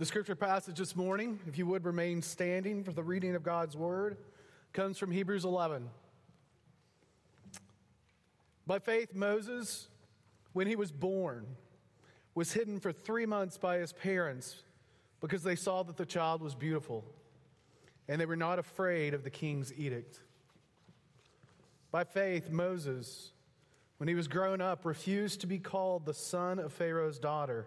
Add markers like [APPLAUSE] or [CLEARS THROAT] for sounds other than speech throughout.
The scripture passage this morning, if you would remain standing for the reading of God's word, comes from Hebrews 11. By faith, Moses, when he was born, was hidden for three months by his parents because they saw that the child was beautiful and they were not afraid of the king's edict. By faith, Moses, when he was grown up, refused to be called the son of Pharaoh's daughter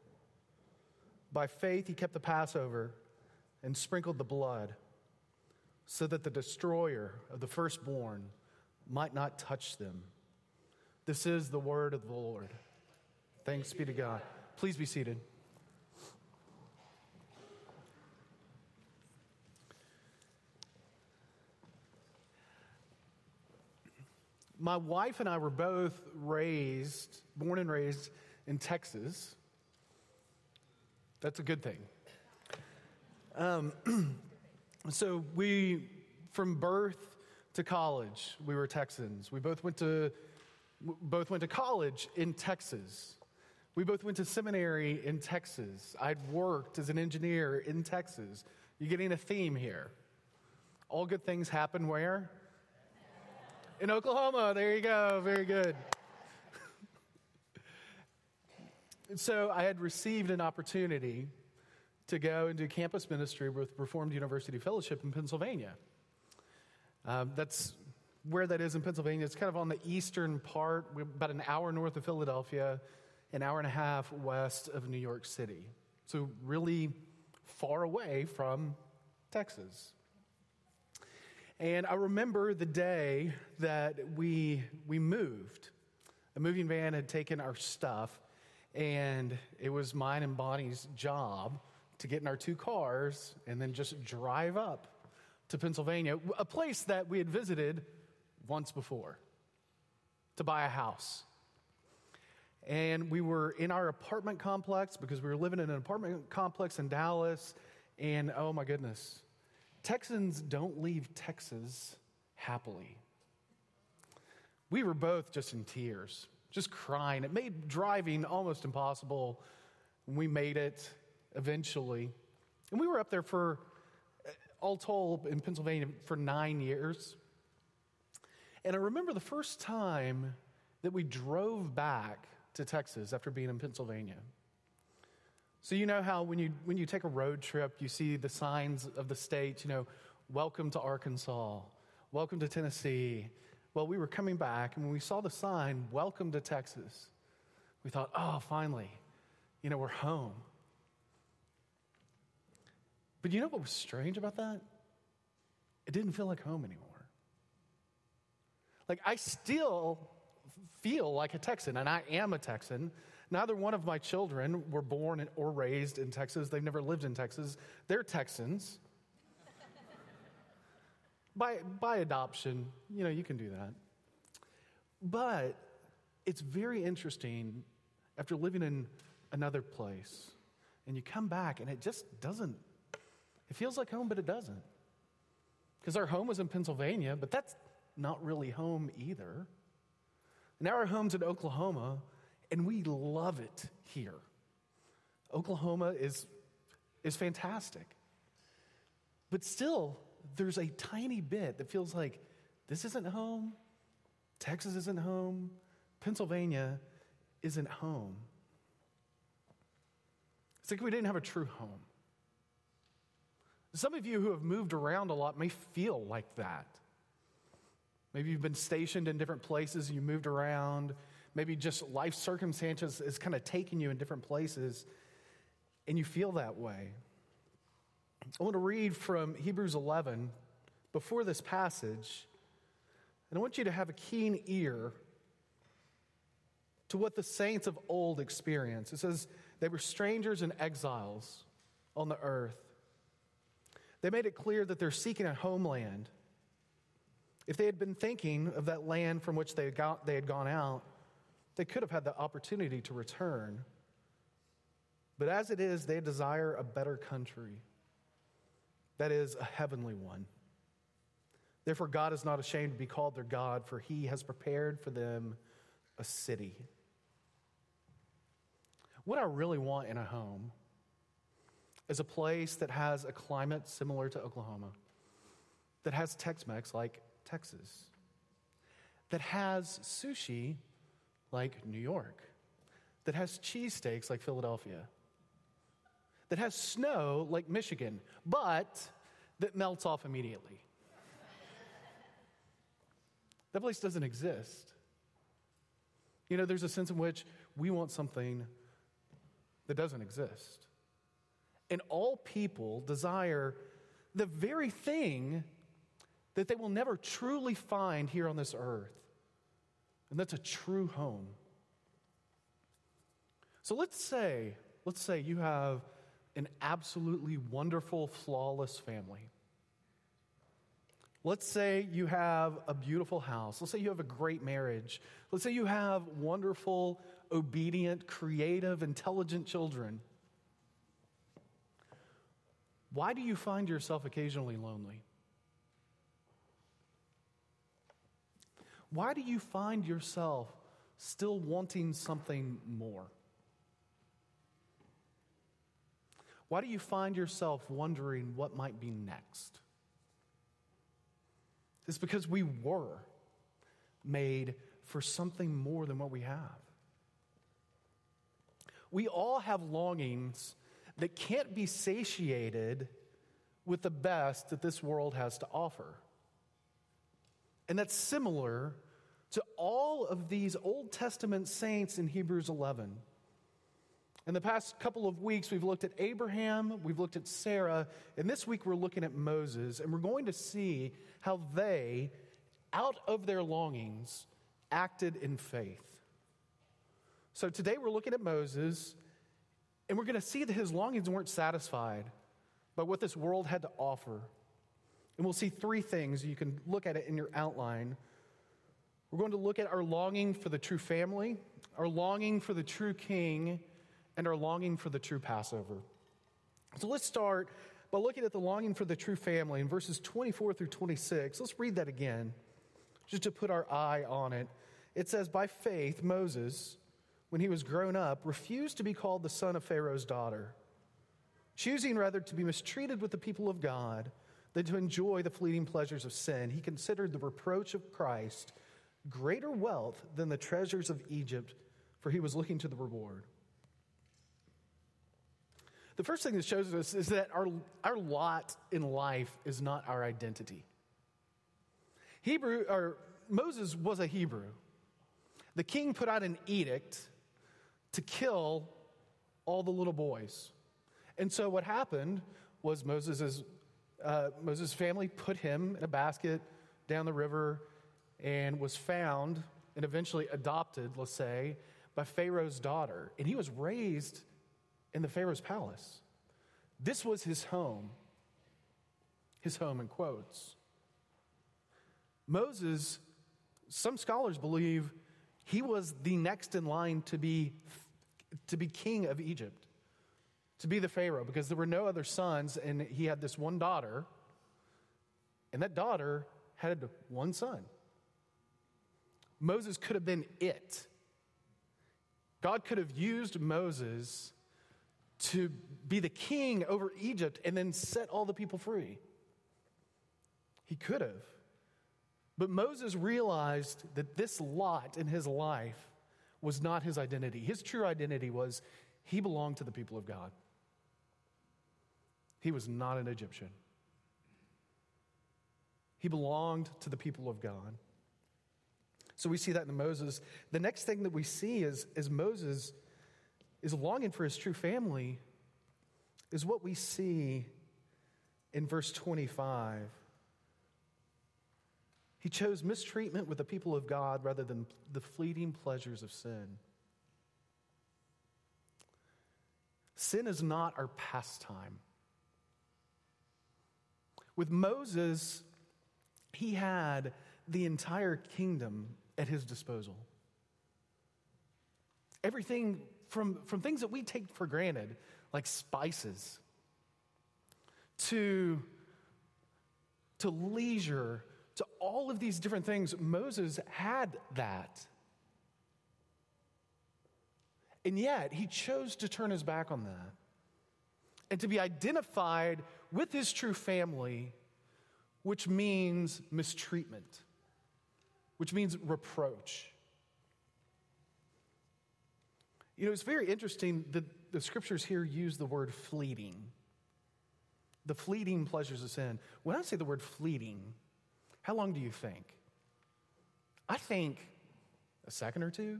By faith, he kept the Passover and sprinkled the blood so that the destroyer of the firstborn might not touch them. This is the word of the Lord. Thanks be to God. Please be seated. My wife and I were both raised, born and raised in Texas. That's a good thing. Um, [CLEARS THROAT] so we, from birth to college, we were Texans. We both went to both went to college in Texas. We both went to seminary in Texas. I'd worked as an engineer in Texas. You're getting a theme here. All good things happen where? In Oklahoma. There you go. Very good. So I had received an opportunity to go and do campus ministry with Reformed University Fellowship in Pennsylvania. Um, that's where that is in Pennsylvania. It's kind of on the eastern part, about an hour north of Philadelphia, an hour and a half west of New York City. So, really far away from Texas. And I remember the day that we, we moved. A moving van had taken our stuff and it was mine and Bonnie's job to get in our two cars and then just drive up to Pennsylvania, a place that we had visited once before, to buy a house. And we were in our apartment complex because we were living in an apartment complex in Dallas. And oh my goodness, Texans don't leave Texas happily. We were both just in tears just crying. It made driving almost impossible. We made it eventually. And we were up there for, all told, in Pennsylvania for nine years. And I remember the first time that we drove back to Texas after being in Pennsylvania. So, you know how when you, when you take a road trip, you see the signs of the state, you know, welcome to Arkansas, welcome to Tennessee, well, we were coming back, and when we saw the sign, Welcome to Texas, we thought, oh, finally, you know, we're home. But you know what was strange about that? It didn't feel like home anymore. Like, I still feel like a Texan, and I am a Texan. Neither one of my children were born or raised in Texas. They've never lived in Texas. They're Texans by, by adoption, you know, you can do that. But it's very interesting after living in another place and you come back and it just doesn't, it feels like home, but it doesn't. Because our home was in Pennsylvania, but that's not really home either. Now our home's in Oklahoma, and we love it here. Oklahoma is, is fantastic. But still, there's a tiny bit that feels like this isn't home, Texas isn't home, Pennsylvania isn't home. It's like we didn't have a true home. Some of you who have moved around a lot may feel like that. Maybe you've been stationed in different places, you moved around. Maybe just life circumstances is kind of taking you in different places, and you feel that way. I want to read from Hebrews 11 before this passage, and I want you to have a keen ear to what the saints of old experienced. It says they were strangers and exiles on the earth. They made it clear that they're seeking a homeland. If they had been thinking of that land from which they got, they had gone out, they could have had the opportunity to return. But as it is, they desire a better country. That is, a heavenly one. Therefore, God is not ashamed to be called their God, for he has prepared for them a city. What I really want in a home is a place that has a climate similar to Oklahoma, that has Tex Mex like Texas, that has sushi like New York, that has cheesesteaks like Philadelphia, that has snow like Michigan, but that melts off immediately. that place doesn't exist. You know, there's a sense in which we want something that doesn't exist. And all people desire the very thing that they will never truly find here on this earth. And that's a true home. So let's say, let's say you have an absolutely wonderful, flawless family. Let's say you have a beautiful house. Let's say you have a great marriage. Let's say you have wonderful, obedient, creative, intelligent children. Why do you find yourself occasionally lonely? Why do you find yourself still wanting something more? Why do you find yourself wondering what might be next? It's because we were made for something more than what we have. We all have longings that can't be satiated with the best that this world has to offer. And that's similar to all of these Old Testament saints in Hebrews 11. In the past couple of weeks, we've looked at Abraham, we've looked at Sarah, and this week we're looking at Moses, and we're going to see how they, out of their longings, acted in faith. So today we're looking at Moses, and we're going to see that his longings weren't satisfied by what this world had to offer. And we'll see three things. You can look at it in your outline. We're going to look at our longing for the true family, our longing for the true king, and our longing for the true Passover. So let's start by looking at the longing for the true family in verses 24 through 26. Let's read that again, just to put our eye on it. It says, By faith, Moses, when he was grown up, refused to be called the son of Pharaoh's daughter, choosing rather to be mistreated with the people of God than to enjoy the fleeting pleasures of sin. He considered the reproach of Christ greater wealth than the treasures of Egypt, for he was looking to the reward. The first thing this shows us is that our, our lot in life is not our identity. Hebrew, or Moses was a Hebrew. The king put out an edict to kill all the little boys. And so what happened was Moses' uh, Moses' family put him in a basket down the river and was found and eventually adopted, let's say, by Pharaoh's daughter. And he was raised in the Pharaoh's palace. This was his home. His home, in quotes. Moses, some scholars believe he was the next in line to be, to be king of Egypt, to be the Pharaoh, because there were no other sons, and he had this one daughter, and that daughter had one son. Moses could have been it. God could have used Moses to be the king over Egypt and then set all the people free. He could have. But Moses realized that this lot in his life was not his identity. His true identity was he belonged to the people of God. He was not an Egyptian. He belonged to the people of God. So we see that in Moses. The next thing that we see is, is Moses is longing for his true family, is what we see in verse 25. He chose mistreatment with the people of God rather than the fleeting pleasures of sin. Sin is not our pastime. With Moses, he had the entire kingdom at his disposal. Everything from, from things that we take for granted, like spices, to, to leisure, to all of these different things, Moses had that. And yet, he chose to turn his back on that and to be identified with his true family, which means mistreatment, which means reproach. You know, it's very interesting that the scriptures here use the word fleeting. The fleeting pleasures of sin. When I say the word fleeting, how long do you think? I think a second or two,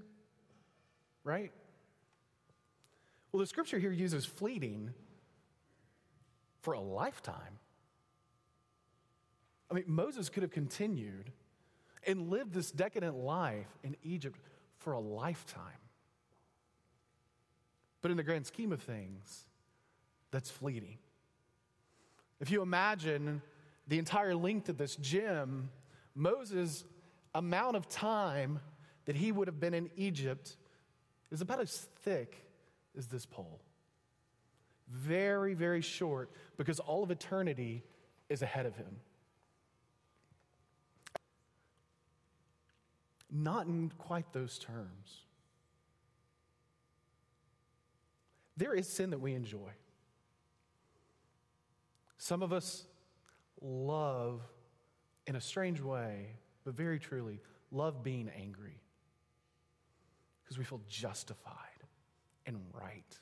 right? Well, the scripture here uses fleeting for a lifetime. I mean, Moses could have continued and lived this decadent life in Egypt for a lifetime. But in the grand scheme of things, that's fleeting. If you imagine the entire length of this gym, Moses' amount of time that he would have been in Egypt is about as thick as this pole. Very, very short because all of eternity is ahead of him. Not in quite those terms. There is sin that we enjoy. Some of us love, in a strange way, but very truly, love being angry because we feel justified and right.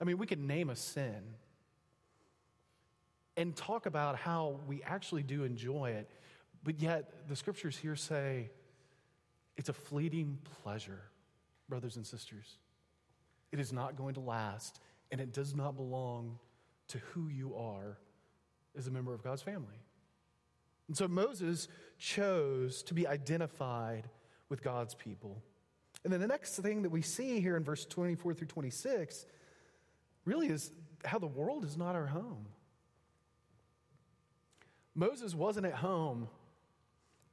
I mean, we can name a sin and talk about how we actually do enjoy it, but yet the scriptures here say it's a fleeting pleasure, brothers and sisters. It is not going to last, and it does not belong to who you are as a member of God's family. And so Moses chose to be identified with God's people. And then the next thing that we see here in verse 24 through 26 really is how the world is not our home. Moses wasn't at home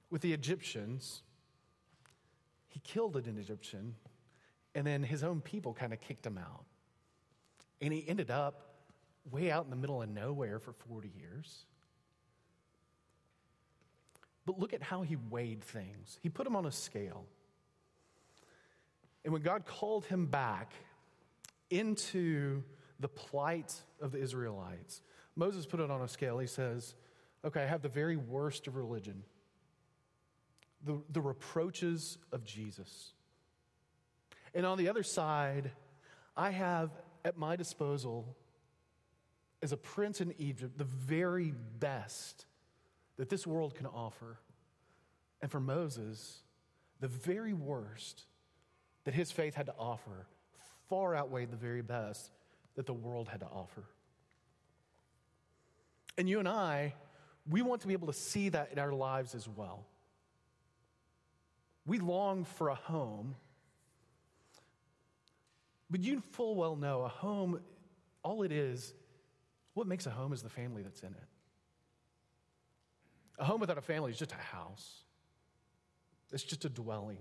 with the Egyptians. He killed an Egyptian, and then his own people kind of kicked him out. And he ended up way out in the middle of nowhere for 40 years. But look at how he weighed things. He put them on a scale. And when God called him back into the plight of the Israelites, Moses put it on a scale. He says, Okay, I have the very worst of religion, the, the reproaches of Jesus. And on the other side, I have at my disposal as a prince in Egypt, the very best that this world can offer. And for Moses, the very worst that his faith had to offer far outweighed the very best that the world had to offer. And you and I, we want to be able to see that in our lives as well. We long for a home, but you full well know a home, all it is what makes a home is the family that's in it. A home without a family is just a house, it's just a dwelling.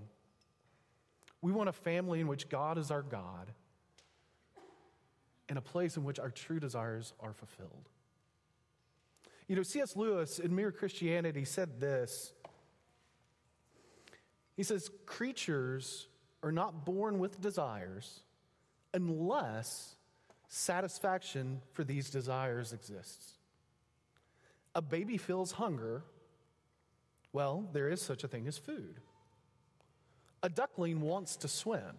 We want a family in which God is our God and a place in which our true desires are fulfilled. You know, C.S. Lewis in Mere Christianity said this. He says, Creatures are not born with desires unless satisfaction for these desires exists. A baby feels hunger. Well, there is such a thing as food. A duckling wants to swim.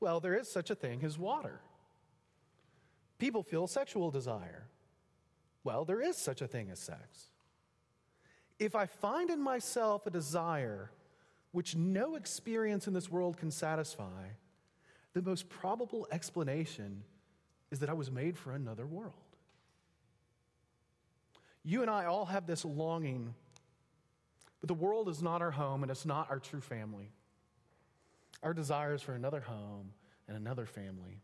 Well, there is such a thing as water. People feel sexual desire. Well, there is such a thing as sex. If I find in myself a desire which no experience in this world can satisfy, the most probable explanation is that I was made for another world. You and I all have this longing, but the world is not our home and it's not our true family. Our desire is for another home and another family.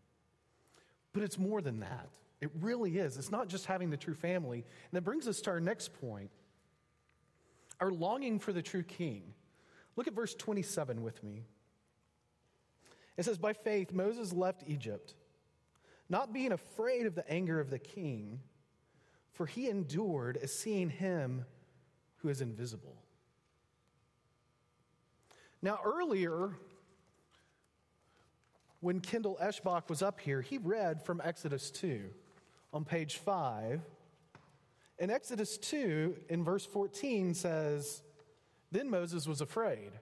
But it's more than that. It really is. It's not just having the true family. And that brings us to our next point our longing for the true king. Look at verse 27 with me. It says, By faith, Moses left Egypt, not being afraid of the anger of the king, for he endured as seeing him who is invisible. Now, earlier, when Kendall Eschbach was up here, he read from Exodus 2 on page 5. And Exodus 2, in verse 14, says, Then Moses was afraid.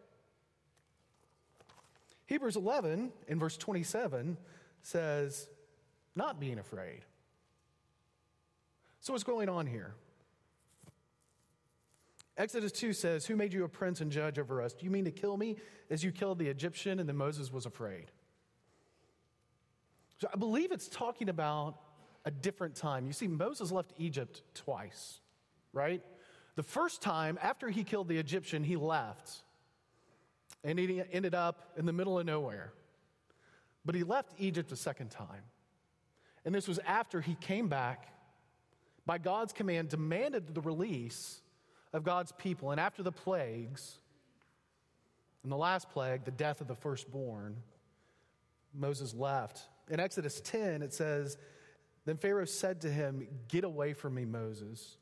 Hebrews 11, in verse 27, says, Not being afraid. So, what's going on here? Exodus 2 says, Who made you a prince and judge over us? Do you mean to kill me as you killed the Egyptian? And then Moses was afraid. So I believe it's talking about a different time. You see, Moses left Egypt twice, right? The first time, after he killed the Egyptian, he left. And he ended up in the middle of nowhere. But he left Egypt a second time. And this was after he came back, by God's command, demanded the release of God's people. And after the plagues, and the last plague, the death of the firstborn, Moses left. In Exodus 10, it says, Then Pharaoh said to him, Get away from me, Moses.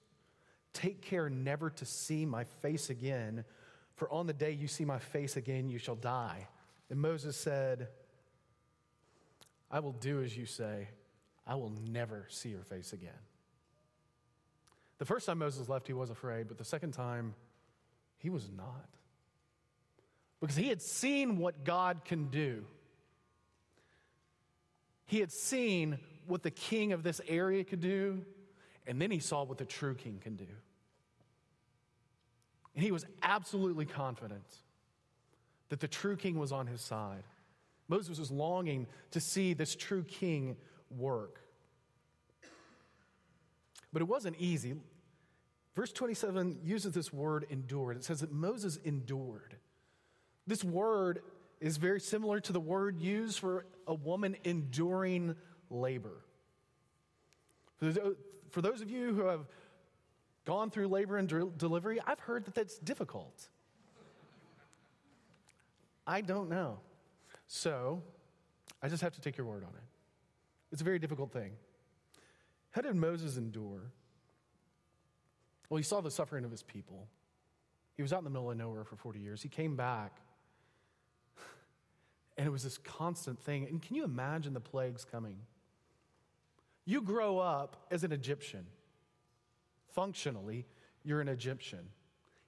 Take care never to see my face again, for on the day you see my face again, you shall die. And Moses said, I will do as you say. I will never see your face again. The first time Moses left, he was afraid, but the second time, he was not. Because he had seen what God can do. He had seen what the king of this area could do, and then he saw what the true king can do. And he was absolutely confident that the true king was on his side. Moses was longing to see this true king work. But it wasn't easy. Verse 27 uses this word endured. It says that Moses endured. This word is very similar to the word used for a woman enduring labor. For those of you who have gone through labor and delivery, I've heard that that's difficult. I don't know. So, I just have to take your word on it. It's a very difficult thing. How did Moses endure? Well, he saw the suffering of his people. He was out in the middle of nowhere for 40 years. He came back, [SIGHS] and it was this constant thing. And can you imagine the plagues coming? You grow up as an Egyptian. Functionally, you're an Egyptian.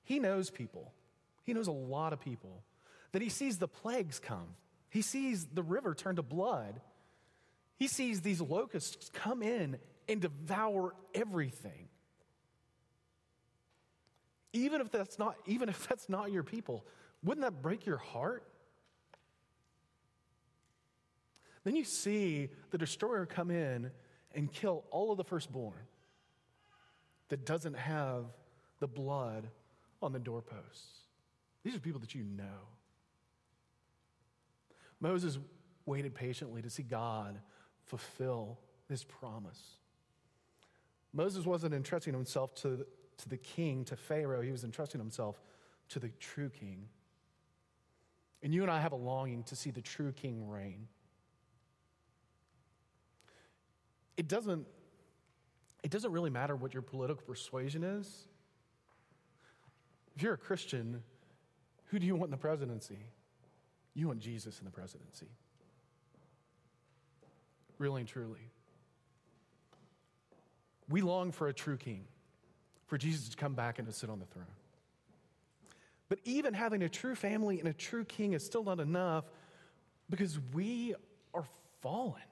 He knows people, he knows a lot of people. That he sees the plagues come, he sees the river turn to blood, he sees these locusts come in and devour everything. Even if that's not even if [LAUGHS] that's not your people wouldn't that break your heart? Then you see the destroyer come in and kill all of the firstborn that doesn't have the blood on the doorposts these are people that you know moses waited patiently to see god fulfill his promise moses wasn't entrusting himself to to the king, to Pharaoh. He was entrusting himself to the true king. And you and I have a longing to see the true king reign. It doesn't, it doesn't really matter what your political persuasion is. If you're a Christian, who do you want in the presidency? You want Jesus in the presidency. Really and truly. We long for a true king for Jesus to come back and to sit on the throne. But even having a true family and a true king is still not enough because we are fallen.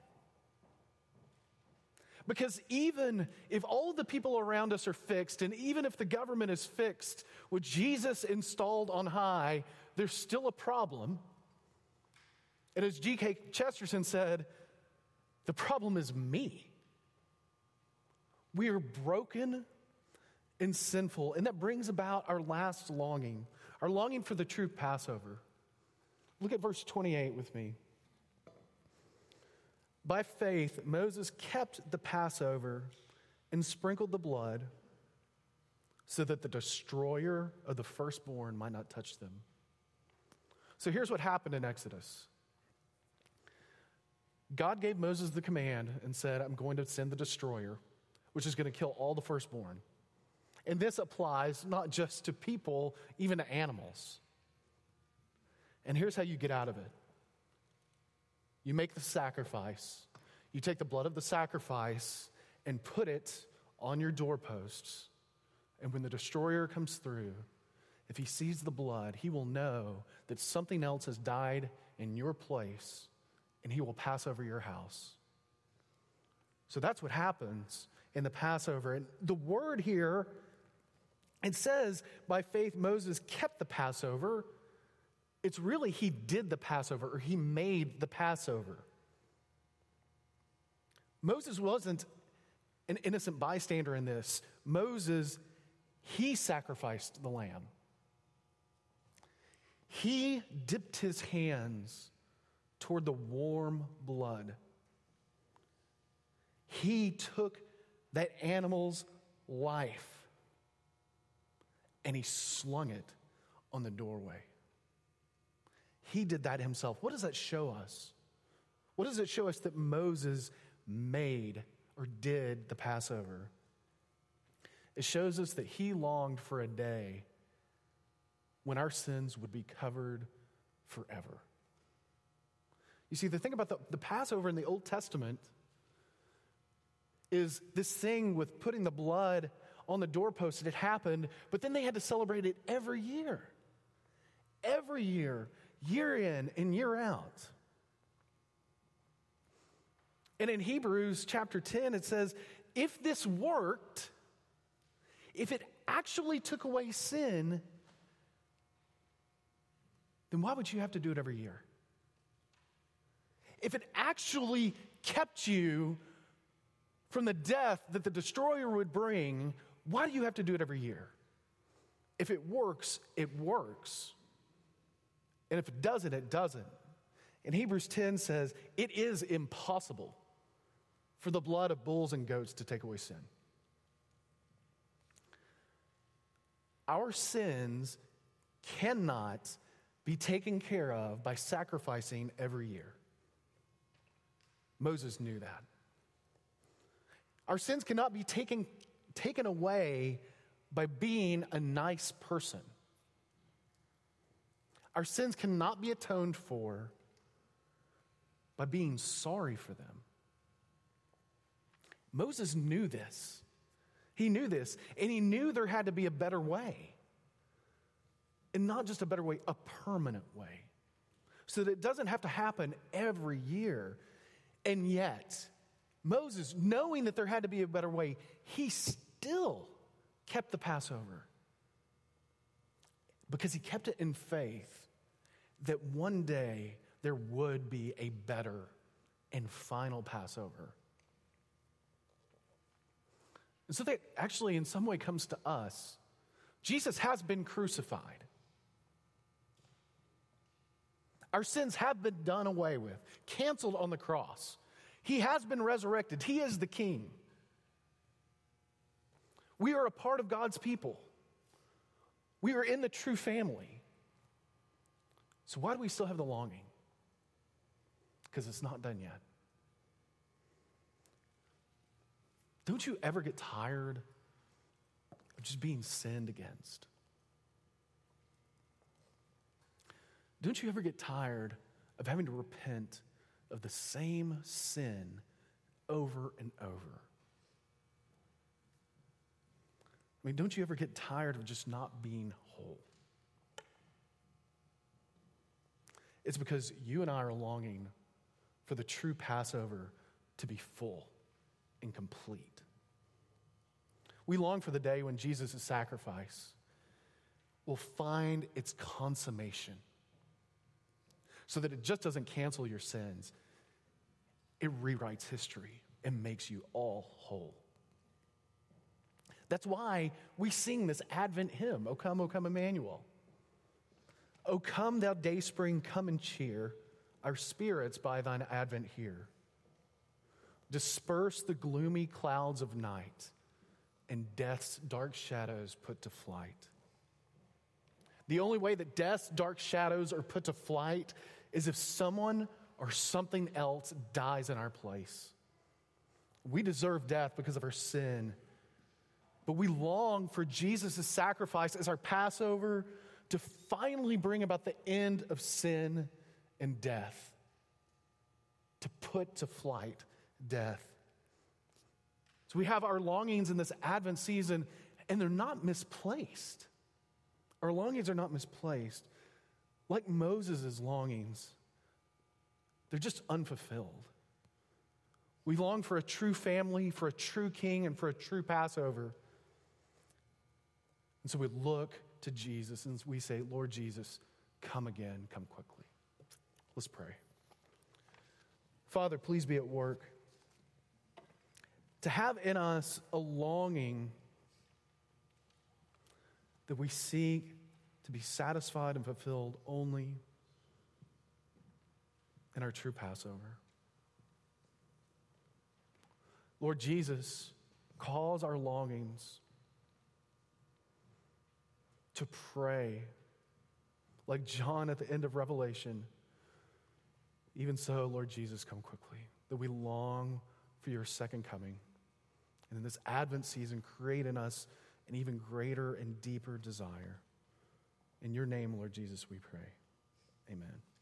Because even if all the people around us are fixed, and even if the government is fixed with Jesus installed on high, there's still a problem. And as G.K. Chesterton said, the problem is me. We are broken and sinful. And that brings about our last longing, our longing for the true Passover. Look at verse 28 with me. By faith, Moses kept the Passover and sprinkled the blood so that the destroyer of the firstborn might not touch them. So here's what happened in Exodus God gave Moses the command and said, I'm going to send the destroyer, which is going to kill all the firstborn. And this applies not just to people, even to animals. And here's how you get out of it you make the sacrifice, you take the blood of the sacrifice and put it on your doorposts. And when the destroyer comes through, if he sees the blood, he will know that something else has died in your place and he will pass over your house. So that's what happens in the Passover. And the word here, it says, by faith, Moses kept the Passover. It's really he did the Passover or he made the Passover. Moses wasn't an innocent bystander in this. Moses, he sacrificed the lamb. He dipped his hands toward the warm blood. He took that animal's life and he slung it on the doorway. He did that himself. What does that show us? What does it show us that Moses made or did the Passover? It shows us that he longed for a day when our sins would be covered forever. You see, the thing about the, the Passover in the Old Testament is this thing with putting the blood on the doorpost. It happened, but then they had to celebrate it every year. Every year, year in and year out. And in Hebrews chapter 10, it says, if this worked, if it actually took away sin, then why would you have to do it every year? If it actually kept you from the death that the destroyer would bring, why do you have to do it every year? If it works, it works. And if it doesn't, it doesn't. And Hebrews 10 says, it is impossible for the blood of bulls and goats to take away sin. Our sins cannot be taken care of by sacrificing every year. Moses knew that. Our sins cannot be taken, taken away by being a nice person. Our sins cannot be atoned for by being sorry for them. Moses knew this. He knew this, and he knew there had to be a better way. And not just a better way, a permanent way. So that it doesn't have to happen every year. And yet, Moses, knowing that there had to be a better way, he still kept the Passover. Because he kept it in faith that one day there would be a better and final Passover. And so that actually, in some way, comes to us. Jesus has been crucified. Our sins have been done away with, canceled on the cross. He has been resurrected. He is the King. We are a part of God's people. We are in the true family. So, why do we still have the longing? Because it's not done yet. Don't you ever get tired of just being sinned against? Don't you ever get tired of having to repent of the same sin over and over? I mean, don't you ever get tired of just not being whole? It's because you and I are longing for the true Passover to be full and complete. We long for the day when Jesus' sacrifice will find its consummation so that it just doesn't cancel your sins, it rewrites history and makes you all whole. That's why we sing this Advent hymn, O come, O come, Emmanuel. O come, thou day spring, come and cheer our spirits by thine advent here. disperse the gloomy clouds of night, and death's dark shadows put to flight. The only way that death's dark shadows are put to flight is if someone or something else dies in our place. We deserve death because of our sin, but we long for Jesus' sacrifice as our Passover to finally bring about the end of sin and death, to put to flight death. So we have our longings in this Advent season, and they're not misplaced. Our longings are not misplaced. Like Moses' longings, they're just unfulfilled. We long for a true family, for a true king, and for a true Passover. And so we look to Jesus and we say, Lord Jesus, come again, come quickly. Let's pray. Father, please be at work to have in us a longing that we seek to be satisfied and fulfilled only in our true Passover. Lord Jesus, cause our longings to pray like John at the end of Revelation. Even so, Lord Jesus, come quickly, that we long for your second coming. And in this Advent season, create in us an even greater and deeper desire. In your name, Lord Jesus, we pray. Amen.